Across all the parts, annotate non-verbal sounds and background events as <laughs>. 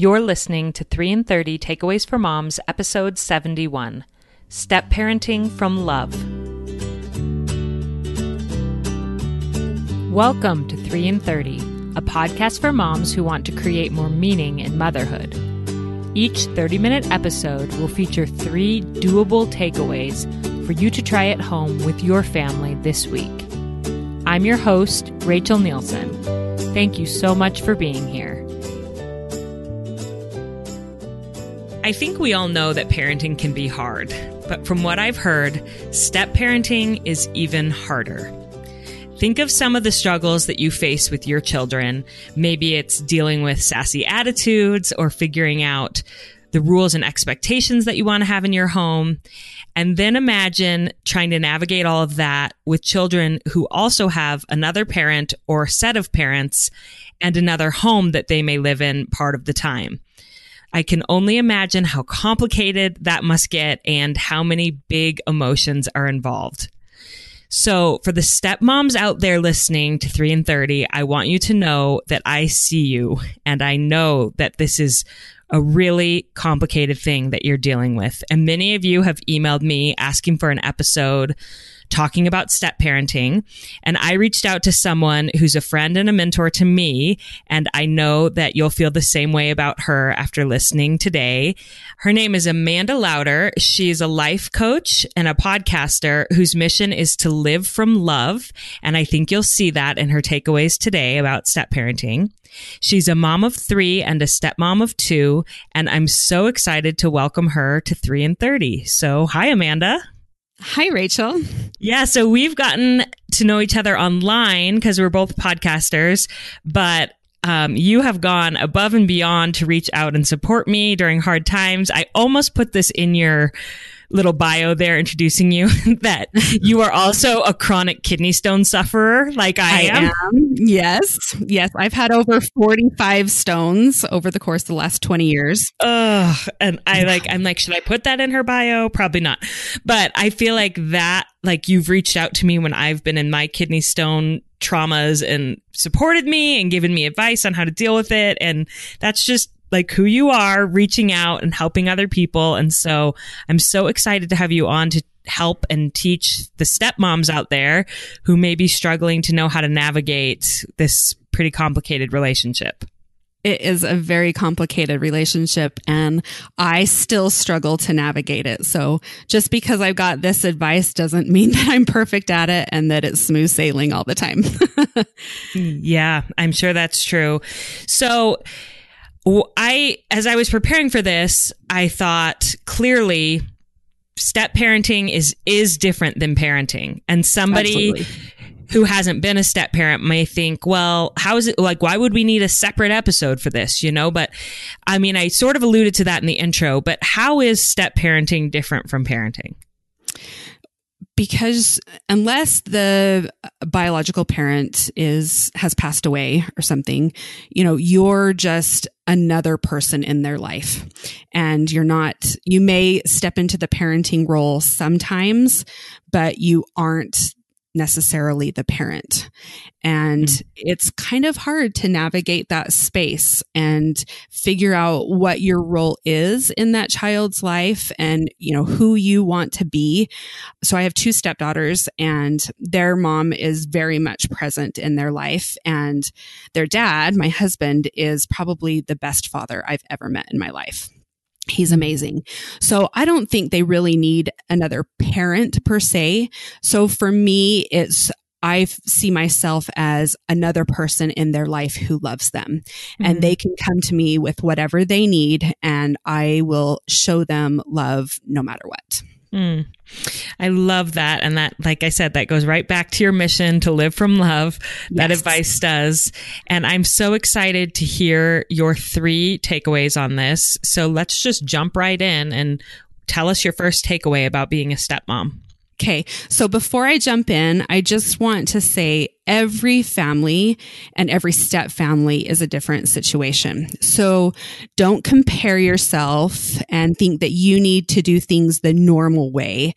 You're listening to 3 in 30 Takeaways for Moms, episode 71 Step Parenting from Love. Welcome to 3 in 30, a podcast for moms who want to create more meaning in motherhood. Each 30 minute episode will feature three doable takeaways for you to try at home with your family this week. I'm your host, Rachel Nielson. Thank you so much for being here. I think we all know that parenting can be hard, but from what I've heard, step parenting is even harder. Think of some of the struggles that you face with your children. Maybe it's dealing with sassy attitudes or figuring out the rules and expectations that you want to have in your home. And then imagine trying to navigate all of that with children who also have another parent or set of parents and another home that they may live in part of the time. I can only imagine how complicated that must get and how many big emotions are involved. So for the stepmoms out there listening to 3 in 30, I want you to know that I see you and I know that this is a really complicated thing that you're dealing with. And many of you have emailed me asking for an episode talking about step parenting. And I reached out to someone who's a friend and a mentor to me. And I know that you'll feel the same way about her after listening today. Her name is Amanda Louder. She's a life coach and a podcaster whose mission is to live from love. And I think you'll see that in her takeaways today about step parenting. She's a mom of three and a stepmom of two, and I'm so excited to welcome her to three in 30. So, hi, Amanda. Hi, Rachel. Yeah, so we've gotten to know each other online because we're both podcasters, but um, you have gone above and beyond to reach out and support me during hard times. I almost put this in your little bio there introducing you <laughs> that you are also a chronic kidney stone sufferer like I, I am. am. Yes. Yes. I've had over 45 stones over the course of the last 20 years. Ugh. And I like, I'm like, should I put that in her bio? Probably not. But I feel like that, like you've reached out to me when I've been in my kidney stone traumas and supported me and given me advice on how to deal with it. And that's just like who you are, reaching out and helping other people. And so I'm so excited to have you on to help and teach the stepmoms out there who may be struggling to know how to navigate this pretty complicated relationship. It is a very complicated relationship and I still struggle to navigate it. So just because I've got this advice doesn't mean <laughs> that I'm perfect at it and that it's smooth sailing all the time. <laughs> yeah, I'm sure that's true. So I, as I was preparing for this, I thought clearly step parenting is, is different than parenting. And somebody Absolutely. who hasn't been a step parent may think, well, how is it like, why would we need a separate episode for this? You know, but I mean, I sort of alluded to that in the intro, but how is step parenting different from parenting? Because unless the biological parent is has passed away or something you know you're just another person in their life. And you're not you may step into the parenting role sometimes but you aren't necessarily the parent. And mm-hmm. it's kind of hard to navigate that space and figure out what your role is in that child's life and, you know, who you want to be. So I have two stepdaughters and their mom is very much present in their life. And their dad, my husband, is probably the best father I've ever met in my life. He's amazing. So I don't think they really need another parent per se. So for me, it's, I see myself as another person in their life who loves them mm-hmm. and they can come to me with whatever they need and I will show them love no matter what. Mm. I love that. And that, like I said, that goes right back to your mission to live from love. That advice does. And I'm so excited to hear your three takeaways on this. So let's just jump right in and tell us your first takeaway about being a stepmom. Okay. So before I jump in, I just want to say every family and every step family is a different situation. So don't compare yourself and think that you need to do things the normal way.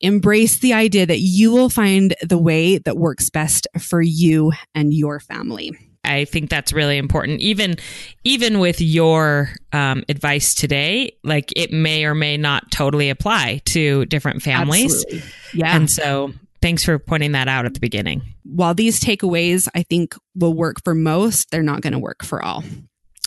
Embrace the idea that you will find the way that works best for you and your family. I think that's really important. Even even with your um, advice today, like it may or may not totally apply to different families. Absolutely. Yeah. And so thanks for pointing that out at the beginning. While these takeaways I think will work for most, they're not going to work for all.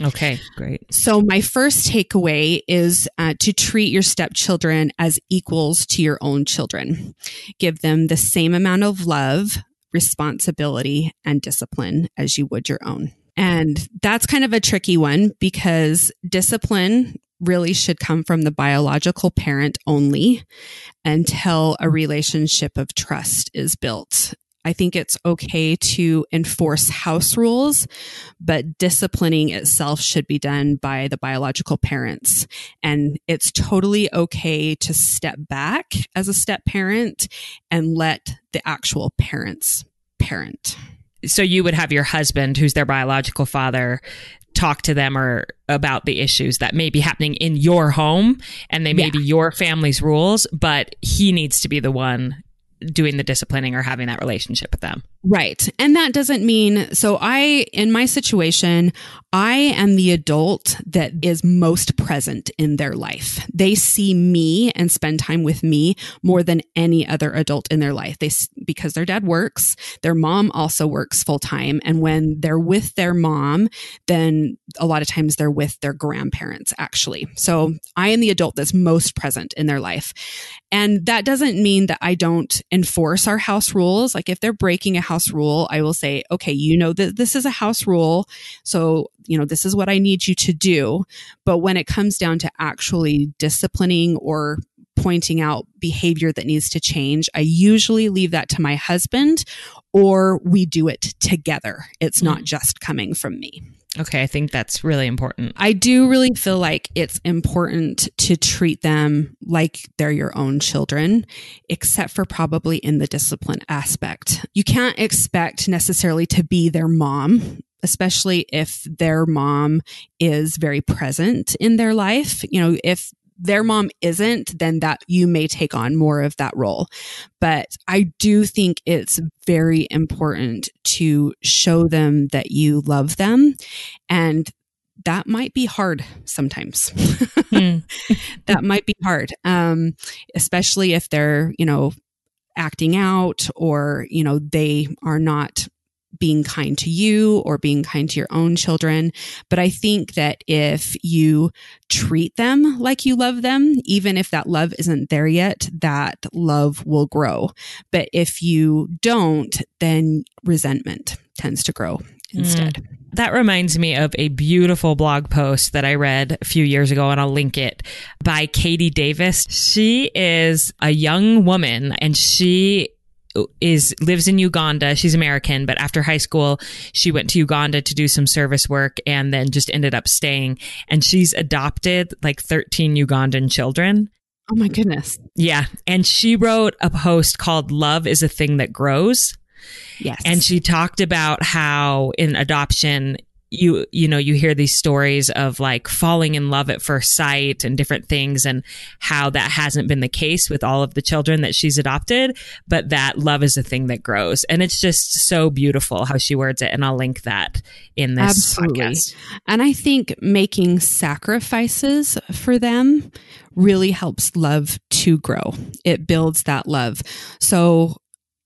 Okay, great. So, my first takeaway is uh, to treat your stepchildren as equals to your own children. Give them the same amount of love, responsibility, and discipline as you would your own. And that's kind of a tricky one because discipline really should come from the biological parent only until a relationship of trust is built. I think it's okay to enforce house rules, but disciplining itself should be done by the biological parents. And it's totally okay to step back as a step parent and let the actual parents parent. So you would have your husband, who's their biological father, talk to them or about the issues that may be happening in your home and they may Yeah. be your family's rules, but he needs to be the one doing the disciplining or having that relationship with them. Right. And that doesn't mean, so I, in my situation, I am the adult that is most present in their life. They see me and spend time with me more than any other adult in their life. They, because their dad works, their mom also works full time. And when they're with their mom, then a lot of times they're with their grandparents, actually. So I am the adult that's most present in their life. And that doesn't mean that I don't enforce our house rules. Like if they're breaking a house rule, I will say, okay, you know that this is a house rule. So, you know, this is what I need you to do. But when it comes down to actually disciplining or pointing out behavior that needs to change, I usually leave that to my husband or we do it together. It's not mm. just coming from me. Okay, I think that's really important. I do really feel like it's important to treat them like they're your own children, except for probably in the discipline aspect. You can't expect necessarily to be their mom, especially if their mom is very present in their life. You know, if their mom isn't, then that you may take on more of that role. But I do think it's very important to show them that you love them and that might be hard sometimes. Hmm. <laughs> that might be hard, um, especially if they're, you know, acting out or, you know, they are not being kind to you or being kind to your own children. But I think that if you treat them like you love them, even if that love isn't there yet, that love will grow. But if you don't, then resentment tends to grow instead. Mm. That reminds me of a beautiful blog post that I read a few years ago, and I'll link it by Katie Davis. She is a young woman and she is lives in Uganda. She's American, but after high school, she went to Uganda to do some service work and then just ended up staying. And she's adopted like 13 Ugandan children. Oh my goodness. Yeah. And she wrote a post called Love is a Thing That Grows. Yes. And she talked about how in adoption, you, you know, you hear these stories of like falling in love at first sight and different things and how that hasn't been the case with all of the children that she's adopted, but that love is a thing that grows. And it's just so beautiful how she words it. And I'll link that in this Absolutely. podcast. And I think making sacrifices for them really helps love to grow. It builds that love. So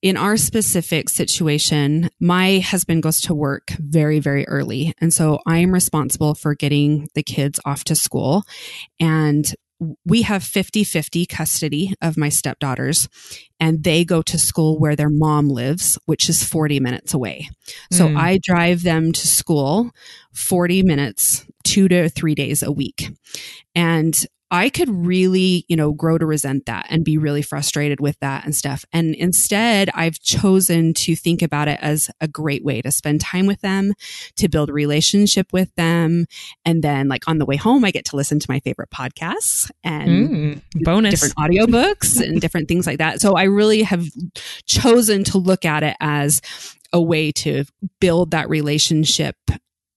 in our specific situation, my husband goes to work very, very early. And so I am responsible for getting the kids off to school. And we have 50 50 custody of my stepdaughters, and they go to school where their mom lives, which is 40 minutes away. So Mm. I drive them to school 40 minutes, two to three days a week. And I could really, you know, grow to resent that and be really frustrated with that and stuff. And instead, I've chosen to think about it as a great way to spend time with them, to build a relationship with them. And then, like, on the way home, I get to listen to my favorite podcasts and Mm, bonus. different audiobooks and different things like that. So I really have chosen to look at it as a way to build that relationship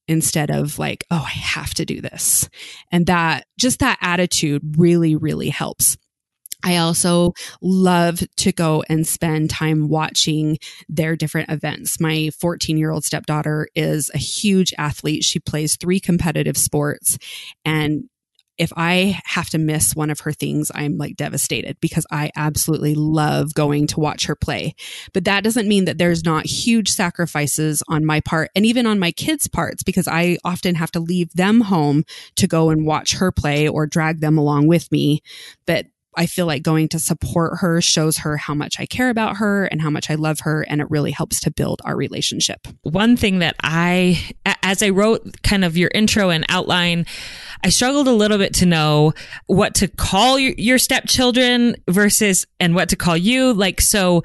instead of like, oh, I have to do this. And that just that attitude really, really helps. I also love to go and spend time watching their different events. My 14 year old stepdaughter is a huge athlete. She plays three competitive sports and if I have to miss one of her things, I'm like devastated because I absolutely love going to watch her play. But that doesn't mean that there's not huge sacrifices on my part and even on my kids' parts because I often have to leave them home to go and watch her play or drag them along with me. But I feel like going to support her shows her how much I care about her and how much I love her. And it really helps to build our relationship. One thing that I, as I wrote kind of your intro and outline, I struggled a little bit to know what to call your, stepchildren versus and what to call you. Like, so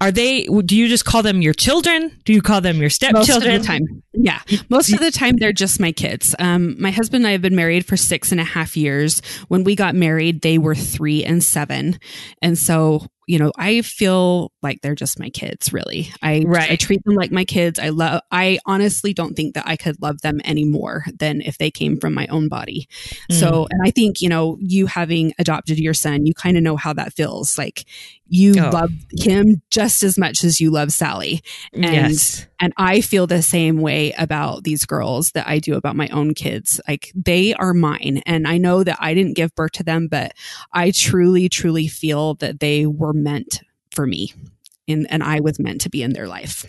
are they do you just call them your children? Do you call them your stepchildren most of the time. Yeah. Most of the time they're just my kids. Um, my husband and i have been married for six and a half years. When we got married they were three and seven. And so you know, I feel like they're just my kids, really. I, right. I treat them like my kids. I love, I honestly don't think that I could love them any more than if they came from my own body. Mm. So, and I think, you know, you having adopted your son, you kind of know how that feels. Like you oh. love him just as much as you love Sally. And, yes. And I feel the same way about these girls that I do about my own kids. Like they are mine. And I know that I didn't give birth to them, but I truly, truly feel that they were meant for me and, and I was meant to be in their life.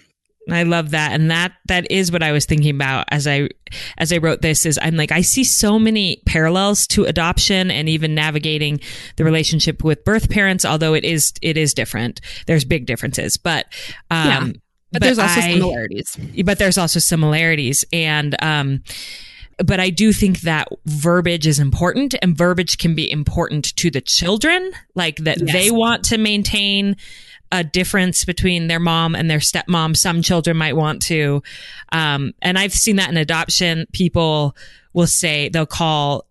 I love that. And that, that is what I was thinking about as I, as I wrote this is I'm like, I see so many parallels to adoption and even navigating the relationship with birth parents, although it is, it is different. There's big differences, but, um, yeah, but, but, there's also I, similarities, but there's also similarities. And, um, but I do think that verbiage is important and verbiage can be important to the children, like that yes. they want to maintain a difference between their mom and their stepmom. Some children might want to. Um, and I've seen that in adoption. People will say, they'll call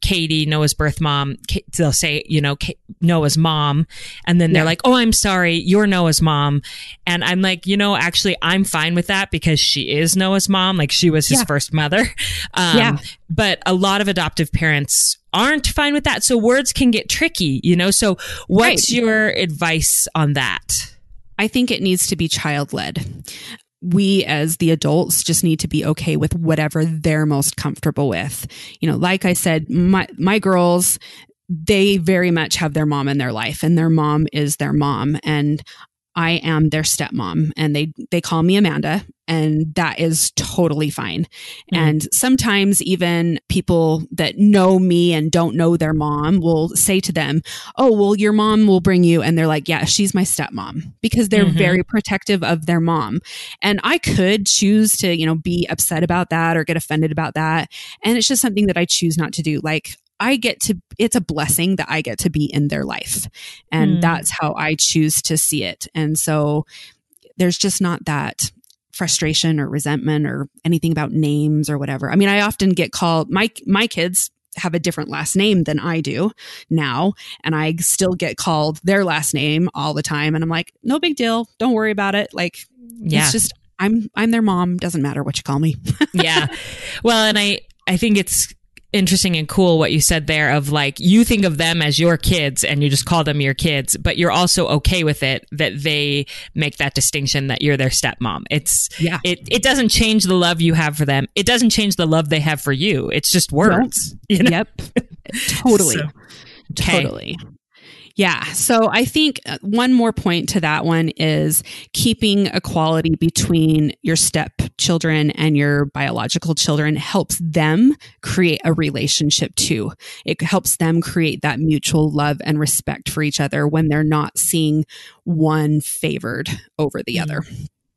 Katie, Noah's birth mom, they'll say, you know, Noah's mom. And then they're like, oh, I'm sorry, you're Noah's mom. And I'm like, you know, actually, I'm fine with that because she is Noah's mom. Like she was his yeah. first mother. <laughs> Um, yeah. But a lot of adoptive parents aren't fine with that. So words can get tricky, you know? So what's right. your advice on that? I think it needs to be child led we as the adults just need to be okay with whatever they're most comfortable with. You know, like I said, my, my girls, they very much have their mom in their life and their mom is their mom. And I am their stepmom and they, they call me Amanda and that is totally fine. Mm-hmm. And sometimes even people that know me and don't know their mom will say to them, Oh, well, your mom will bring you. And they're like, Yeah, she's my stepmom because they're mm-hmm. very protective of their mom. And I could choose to, you know, be upset about that or get offended about that. And it's just something that I choose not to do. Like, I get to, it's a blessing that I get to be in their life. And mm. that's how I choose to see it. And so there's just not that frustration or resentment or anything about names or whatever. I mean, I often get called, my, my kids have a different last name than I do now. And I still get called their last name all the time. And I'm like, no big deal. Don't worry about it. Like, yeah. it's just, I'm, I'm their mom. Doesn't matter what you call me. <laughs> yeah. Well, and I, I think it's interesting and cool what you said there of like you think of them as your kids and you just call them your kids, but you're also okay with it that they make that distinction that you're their stepmom. It's yeah. It it doesn't change the love you have for them. It doesn't change the love they have for you. It's just words. You know? Yep. <laughs> totally. So, okay. Totally. Yeah. So I think uh, one more point to that one is keeping equality between your stepchildren and your biological children helps them create a relationship too. It helps them create that mutual love and respect for each other when they're not seeing one favored over the other.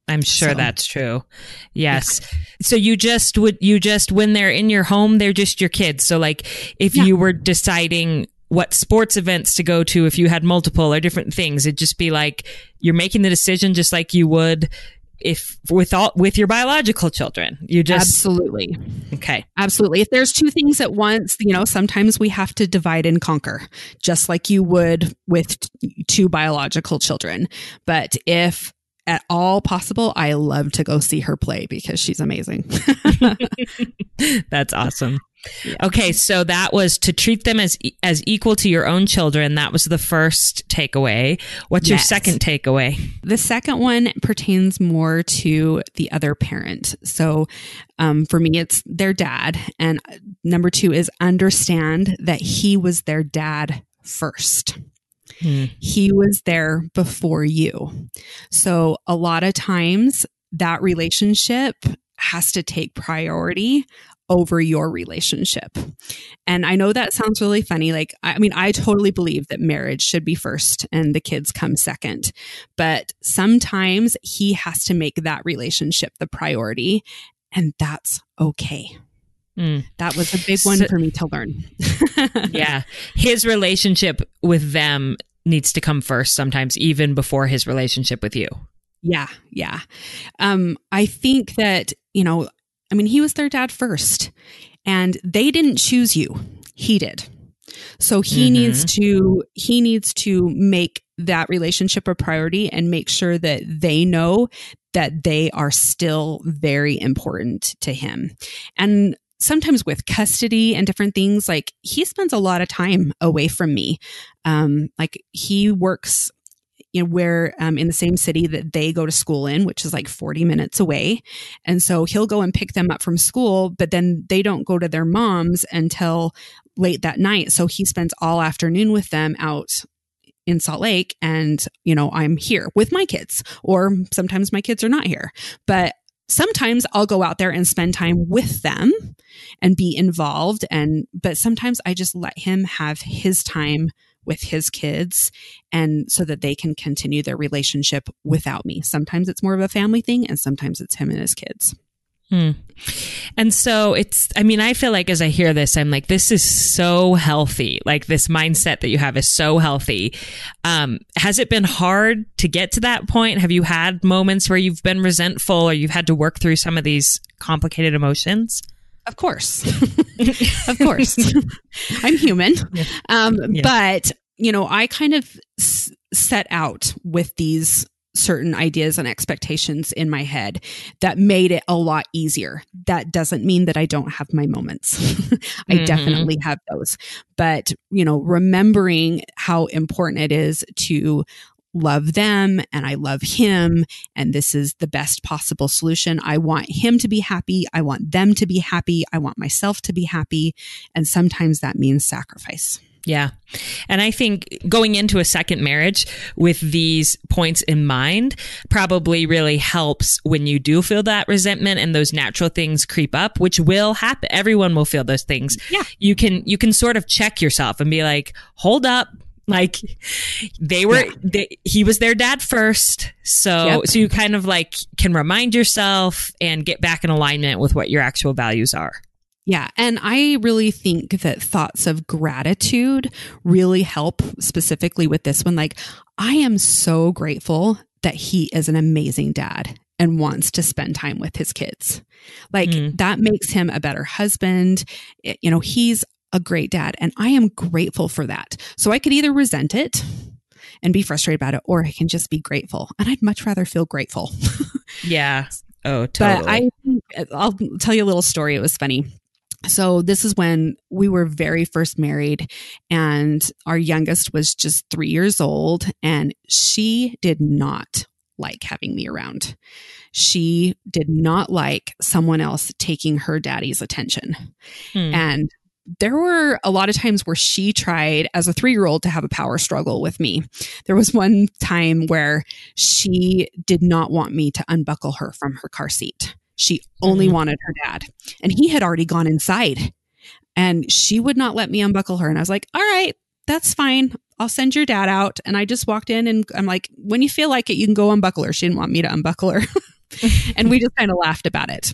I'm sure so. that's true. Yes. Yeah. So you just would, you just, when they're in your home, they're just your kids. So like if yeah. you were deciding what sports events to go to if you had multiple or different things. It'd just be like you're making the decision just like you would if with all with your biological children. You just absolutely. Okay. Absolutely. If there's two things at once you know sometimes we have to divide and conquer just like you would with two biological children. But if at all possible i love to go see her play because she's amazing. <laughs> <laughs> That's awesome Okay, so that was to treat them as as equal to your own children. That was the first takeaway. What's your second takeaway? The second one pertains more to the other parent. So, um, for me, it's their dad. And number two is understand that he was their dad first. Hmm. He was there before you. So, a lot of times that relationship has to take priority over your relationship. And I know that sounds really funny. Like, I mean, I totally believe that marriage should be first and the kids come second. But sometimes he has to make that relationship the priority, and that's okay. Hmm. That was a big one So- for me to learn. <laughs> Yeah, his relationship with them needs to come first sometimes, even before his relationship with you. Yeah, yeah. Um, I think that, you know, I mean, he was their dad first, and they didn't choose you. He did. So he Mhm. needs to he needs to make that relationship a priority and make sure that they know that they are still very important to him. And sometimes with custody and different things, like he spends a lot of time away from me. Um, like he works you know, where um, in the same city that they go to school in, which is like 40 minutes away. And so he'll go and pick them up from school, but then they don't go to their mom's until late that night. So he spends all afternoon with them out in Salt Lake. And, you know, I'm here with my kids, or sometimes my kids are not here. But sometimes I'll go out there and spend time with them and be involved. And, but sometimes I just let him have his time with his kids and so that they can continue their relationship without me. Sometimes it's more of a family thing and sometimes it's him and his kids. Hmm. And so it's, I mean, I feel like as I hear this, I'm like, this is so healthy. Like this mindset that you have is so healthy. Um, has it been hard to get to that point? Have you had moments where you've been resentful or you've had to work through some of these complicated emotions? Of course. <laughs> of course. <laughs> I'm human. Um, Yeah. But, you know, I kind of s- set out with these certain ideas and expectations in my head that made it a lot easier. That doesn't mean that I don't have my moments. <laughs> I Mhm. definitely have those. But, you know, remembering how important it is to love them and I love him and this is the best possible solution. I want him to be happy. I want them to be happy. I want myself to be happy. And sometimes that means sacrifice. Yeah. And I think going into a second marriage with these points in mind probably really helps when you do feel that resentment and those natural things creep up, which will happen. Everyone will feel those things. Yeah. You can, you can sort of check yourself and be like, hold up. Like they were, Yeah. they, he was their dad first. So, Yep. so you kind of like can remind yourself and get back in alignment with what your actual values are. Yeah. And I really think that thoughts of gratitude really help specifically with this one. Like, I am so grateful that he is an amazing dad and wants to spend time with his kids. Like, Mm. that makes him a better husband. It- you know, he's a great dad. And I am grateful for that. So I could either resent it and be frustrated about it, or I can just be grateful. And I'd much rather feel grateful. <laughs> Yeah. Oh, totally. But I, I'll tell you a little story. It was funny. So this is when we were very first married, and our youngest was just three years old, and she did not like having me around. She did not like someone else taking her daddy's attention. Hmm. And there were a lot of times where she tried as a three year old to have a power struggle with me. There was one time where she did not want me to unbuckle her from her car seat. She only Mhm. wanted her dad. And he had already gone inside and she would not let me unbuckle her. And I was like, all right, that's fine. I'll send your dad out. And I just walked in and I'm like, when you feel like it, you can go unbuckle her. She didn't want me to unbuckle her. <laughs> and we just kind of laughed about it.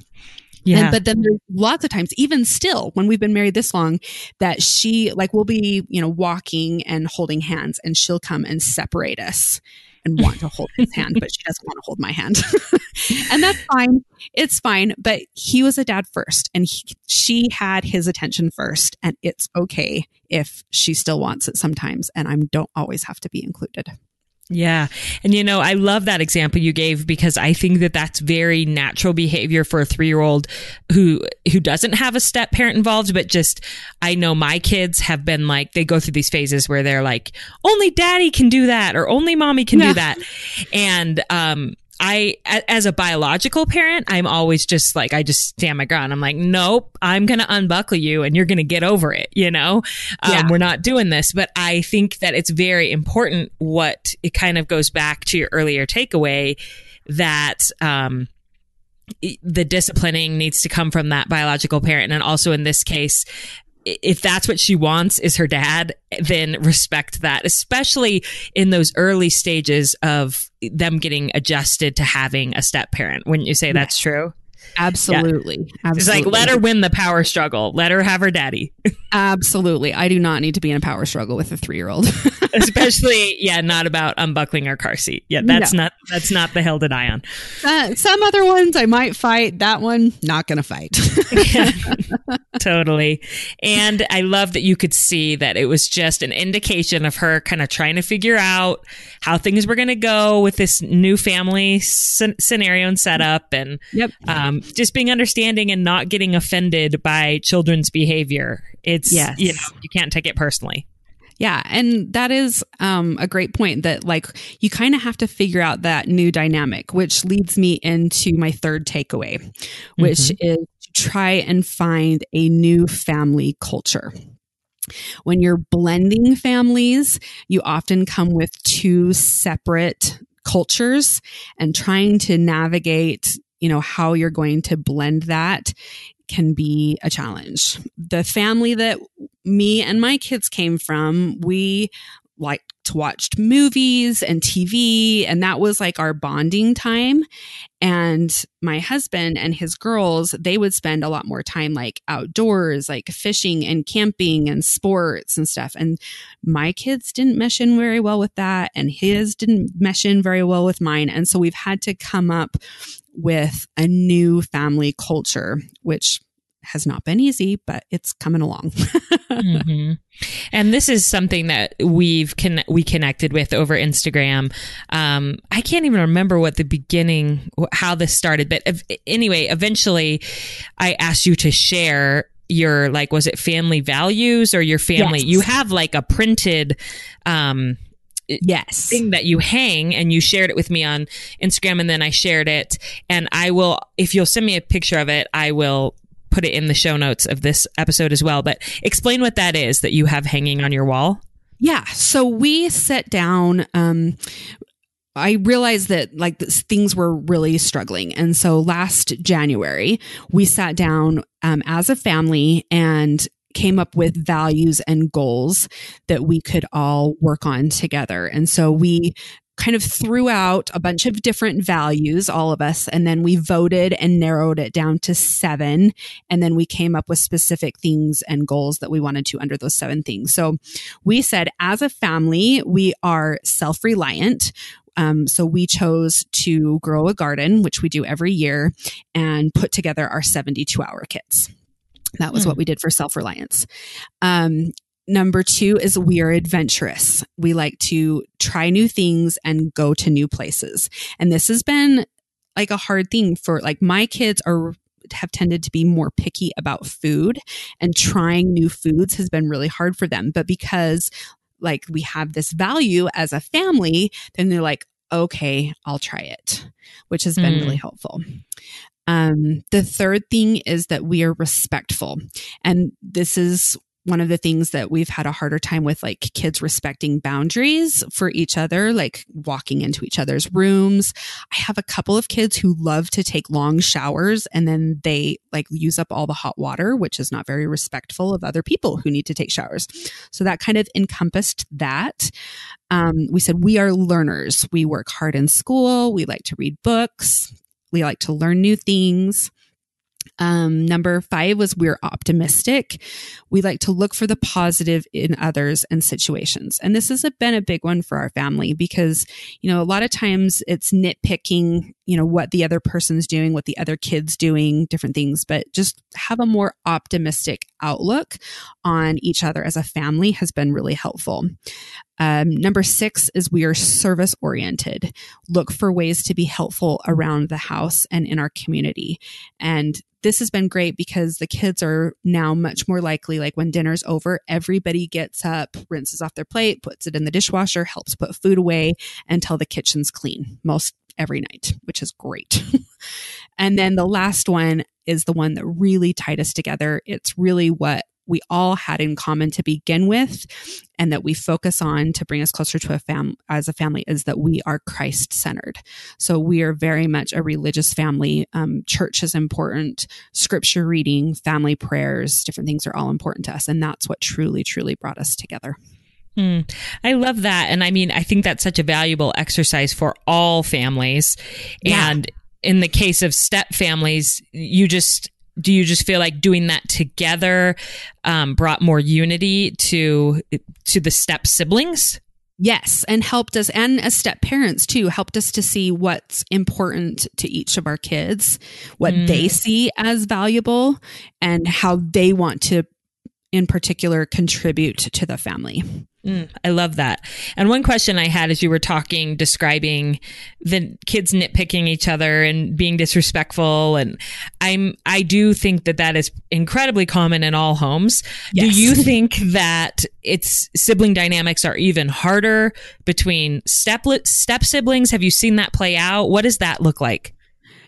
yeah. And, but then there's lots of times, even still, when we've been married this long, that she, like, we'll be, you know, walking and holding hands, and she'll come and separate us and want to hold his hand, but she doesn't want to hold my hand. <laughs> and that's fine. It's fine. But he was a dad first, and he, she had his attention first. And it's okay if she still wants it sometimes. And I don't always have to be included. Yeah. And you know, I love that example you gave because I think that that's very natural behavior for a 3-year-old who who doesn't have a step parent involved but just I know my kids have been like they go through these phases where they're like only daddy can do that or only mommy can yeah. do that. And um I, as a biological parent, I'm always just like, I just stand my ground. I'm like, nope, I'm going to unbuckle you and you're going to get over it. You know, um, yeah. we're not doing this. But I think that it's very important what it kind of goes back to your earlier takeaway that, um, the disciplining needs to come from that biological parent. And also in this case, if that's what she wants is her dad, then respect that, especially in those early stages of them getting adjusted to having a step parent. Wouldn't you say that's true? Absolutely. Yeah. Absolutely. It's like, let her win the power struggle. Let her have her daddy. <laughs> Absolutely. I do not need to be in a power struggle with a three year old. <laughs> Especially, yeah, not about unbuckling our car seat. Yeah, that's no. not that's not the hill to die on. Uh, some other ones I might fight. That one, not gonna fight. <laughs> totally. And I love that you could see that it was just an indication of her kind of trying to figure out how things were gonna go with this new family c- scenario and setup and yep. um, just being understanding and not getting offended by children's behavior. It's, yes. you know, you can't take it personally. Yeah. And that is um, a great point that, like, you kind of have to figure out that new dynamic, which leads me into my third takeaway, which mm-hmm. is to try and find a new family culture. When you're blending families, you often come with two separate cultures and trying to navigate you know how you're going to blend that can be a challenge. The family that me and my kids came from, we liked to watch movies and TV, and that was like our bonding time. And my husband and his girls, they would spend a lot more time like outdoors, like fishing and camping and sports and stuff. And my kids didn't mesh in very well with that, and his didn't mesh in very well with mine. And so we've had to come up with a new family culture, which has not been easy, but it's coming along. <laughs> mm-hmm. And this is something that we've con- we connected with over Instagram. Um, I can't even remember what the beginning, how this started, but ev- anyway, eventually, I asked you to share your like, was it family values or your family? Yes. You have like a printed. Um, yes. thing that you hang and you shared it with me on Instagram and then I shared it. And I will if you'll send me a picture of it I will put it in the show notes of this episode as well. But explain what that is that you have hanging on your wall. Yeah. So we sat down um I realized that like things were really struggling. And so last January, we sat down um, as a family and came up with values and goals that we could all work on together. And so we kind of threw out a bunch of different values, all of us, and then we voted and narrowed it down to seven. And then we came up with specific things and goals that we wanted to under those seven things. So we said, as a family, we are self reliant. Um, so we chose to grow a garden, which we do every year, and put together our 72 hour kits. That was mm. what we did for self reliance. Um, number two is we are adventurous. We like to try new things and go to new places. And this has been like a hard thing for like my kids are have tended to be more picky about food and trying new foods has been really hard for them. But because like we have this value as a family, then they're like, okay, I'll try it, which has been mm. really helpful. Um, the third thing is that we are respectful. And this is one of the things that we've had a harder time with, like kids respecting boundaries for each other, like walking into each other's rooms. I have a couple of kids who love to take long showers and then they like use up all the hot water, which is not very respectful of other people who need to take showers. So that kind of encompassed that. Um, we said we are learners. We work hard in school. We like to read books. We like to learn new things. Um, number five was we're optimistic. We like to look for the positive in others and situations. And this has been a big one for our family because, you know, a lot of times it's nitpicking, you know, what the other person's doing, what the other kid's doing, different things, but just have a more optimistic outlook on each other as a family has been really helpful. Um, number six is we are service oriented. Look for ways to be helpful around the house and in our community. And this has been great because the kids are now much more likely, like when dinner's over, everybody gets up, rinses off their plate, puts it in the dishwasher, helps put food away until the kitchen's clean most every night, which is great. <laughs> and then the last one is the one that really tied us together. It's really what we all had in common to begin with and that we focus on to bring us closer to a fam as a family is that we are christ centered so we are very much a religious family. Um, church is important. Scripture reading family prayers different things are all important to us. And that's what truly truly brought us together Mm, I love that. And I mean, I think that's such a valuable exercise for all families. Yeah. And in the case of step families, you just do you just feel like doing that together um, brought more unity to to the step siblings? Yes, and helped us, and as step parents too, helped us to see what's important to each of our kids, what mm. they see as valuable, and how they want to, in particular, contribute to the family. Mm, I love that. And one question I had as you were talking, describing the kids nitpicking each other and being disrespectful, and I'm I do think that that is incredibly common in all homes. Yes. Do you think that it's sibling dynamics are even harder between step step siblings? Have you seen that play out? What does that look like?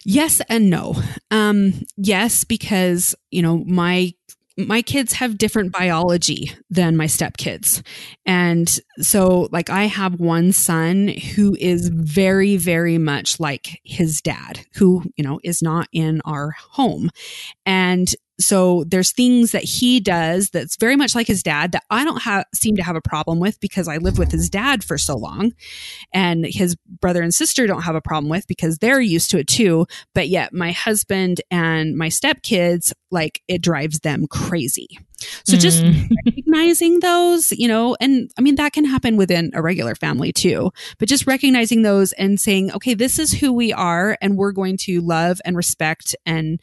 Yes and no. Um, yes, because you know my my kids have different biology than my stepkids. And so, like, I have one son who is very, very much like his dad, who, you know, is not in our home. And so there's things that he does that's very much like his dad that I don't have seem to have a problem with because I lived with his dad for so long and his brother and sister don't have a problem with because they're used to it too but yet my husband and my stepkids like it drives them crazy. So just mm. <laughs> recognizing those, you know, and I mean that can happen within a regular family too, but just recognizing those and saying, okay, this is who we are and we're going to love and respect and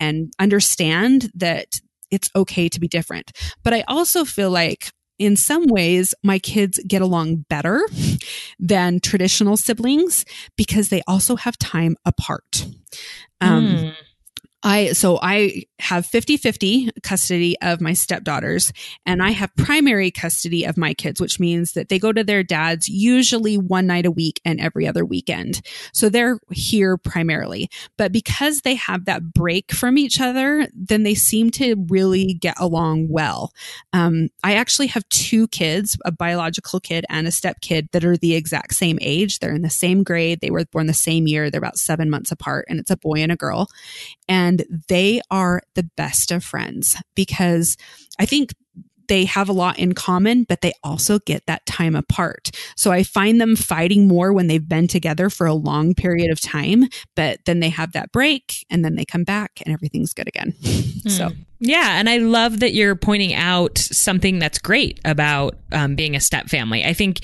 and understand that it's okay to be different. But I also feel like in some ways, my kids get along better than traditional siblings because they also have time apart. Um, mm. I so I have 50-50 custody of my stepdaughters and I have primary custody of my kids which means that they go to their dads usually one night a week and every other weekend. So they're here primarily. But because they have that break from each other, then they seem to really get along well. Um, I actually have two kids, a biological kid and a step kid that are the exact same age. They're in the same grade. They were born the same year. They're about 7 months apart and it's a boy and a girl. And and they are the best of friends because I think they have a lot in common, but they also get that time apart. So I find them fighting more when they've been together for a long period of time, but then they have that break and then they come back and everything's good again. Mm. <laughs> So. Yeah, and I love that you're pointing out something that's great about um, being a step family. I think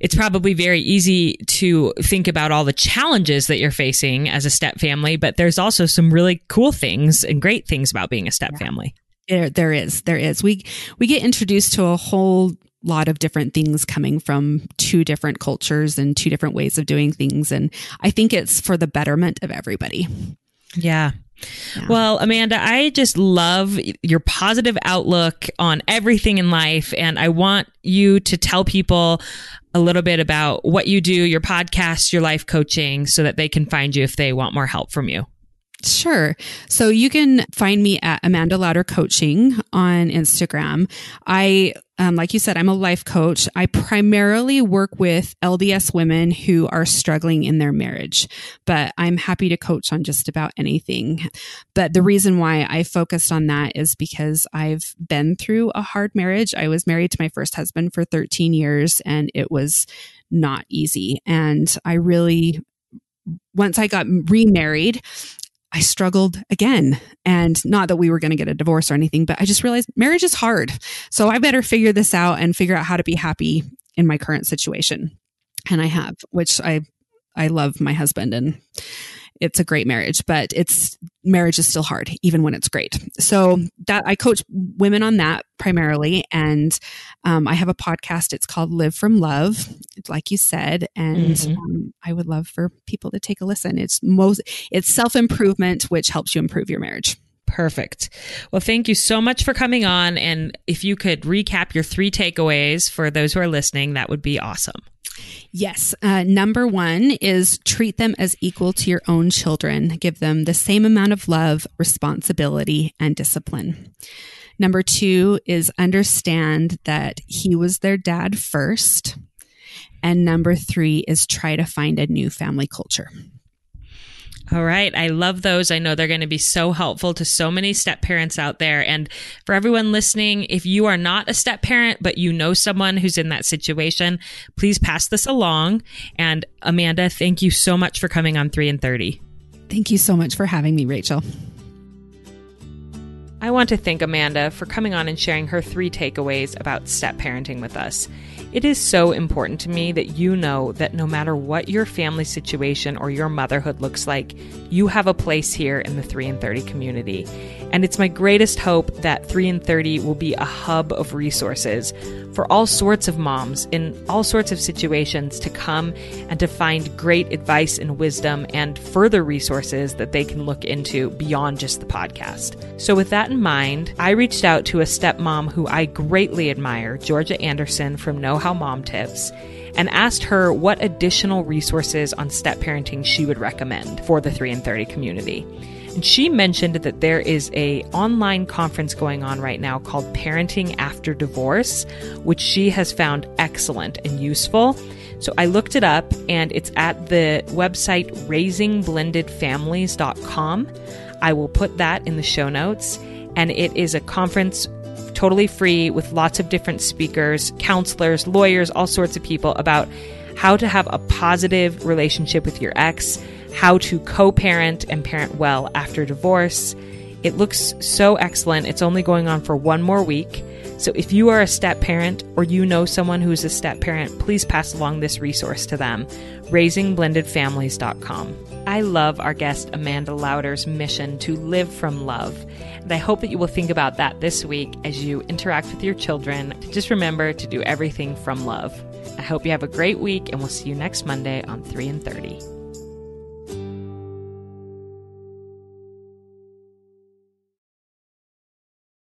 it's probably very easy to think about all the challenges that you're facing as a step family, but there's also some really cool things and great things about being a step yeah. family. There, there is, there is. We we get introduced to a whole lot of different things coming from two different cultures and two different ways of doing things, and I think it's for the betterment of everybody. Yeah. Yeah. Well, Amanda, I just love your positive outlook on everything in life. And I want you to tell people a little bit about what you do, your podcast, your life coaching, so that they can find you if they want more help from you. Sure. So you can find me at Amanda Louder Coaching on Instagram. I, um, like you said, I'm a life coach. I primarily work with LDS women who are struggling in their marriage, but I'm happy to coach on just about anything. But the reason why I focused on that is because I've been through a hard marriage. I was married to my first husband for 13 years and it was not easy. And I really once I got remarried, I struggled again. And not that we were going to get a divorce or anything, but I just realized marriage is hard. So I better figure this out and figure out how to be happy in my current situation. And I have, which I, I love my husband and it's a great marriage, but it's marriage is still hard, even when it's great. So that I coach women on that primarily. And um, I have a podcast. It's called Live from Love, like you said. And mm-hmm. um, I would love for people to take a listen. It's most, it's self improvement, which helps you improve your marriage. Perfect. Well, thank you so much for coming on. And if you could recap your three takeaways for those who are listening, that would be awesome. Yes. Uh, number one is treat them as equal to your own children. Give them the same amount of love, responsibility, and discipline. Number two is understand that he was their dad first. And number three is try to find a new family culture. All right. I love those. I know they're going to be so helpful to so many step parents out there. And for everyone listening, if you are not a step parent, but you know someone who's in that situation, please pass this along. And Amanda, thank you so much for coming on 3 in 30. Thank you so much for having me, Rachel. I want to thank Amanda for coming on and sharing her three takeaways about step parenting with us. It is so important to me that you know that no matter what your family situation or your motherhood looks like, you have a place here in the 3 in 30 community. And it's my greatest hope that 3 in 30 will be a hub of resources for all sorts of moms in all sorts of situations to come and to find great advice and wisdom and further resources that they can look into beyond just the podcast. So, with that in mind, I reached out to a stepmom who I greatly admire, Georgia Anderson from How Mom Tips and asked her what additional resources on step parenting she would recommend for the 3 in 30 community. And she mentioned that there is a online conference going on right now called Parenting After Divorce, which she has found excellent and useful. So I looked it up and it's at the website raisingblendedfamilies.com. I will put that in the show notes. And it is a conference totally free with lots of different speakers, counselors, lawyers, all sorts of people about how to have a positive relationship with your ex how to co parent and parent well after divorce. It looks so excellent. It's only going on for one more week. So if you are a step parent or you know someone who's a step parent, please pass along this resource to them. RaisingBlendedFamilies.com. I love our guest Amanda Louder's mission to live from love. And I hope that you will think about that this week as you interact with your children. Just remember to do everything from love. I hope you have a great week and we'll see you next Monday on 3 in 30.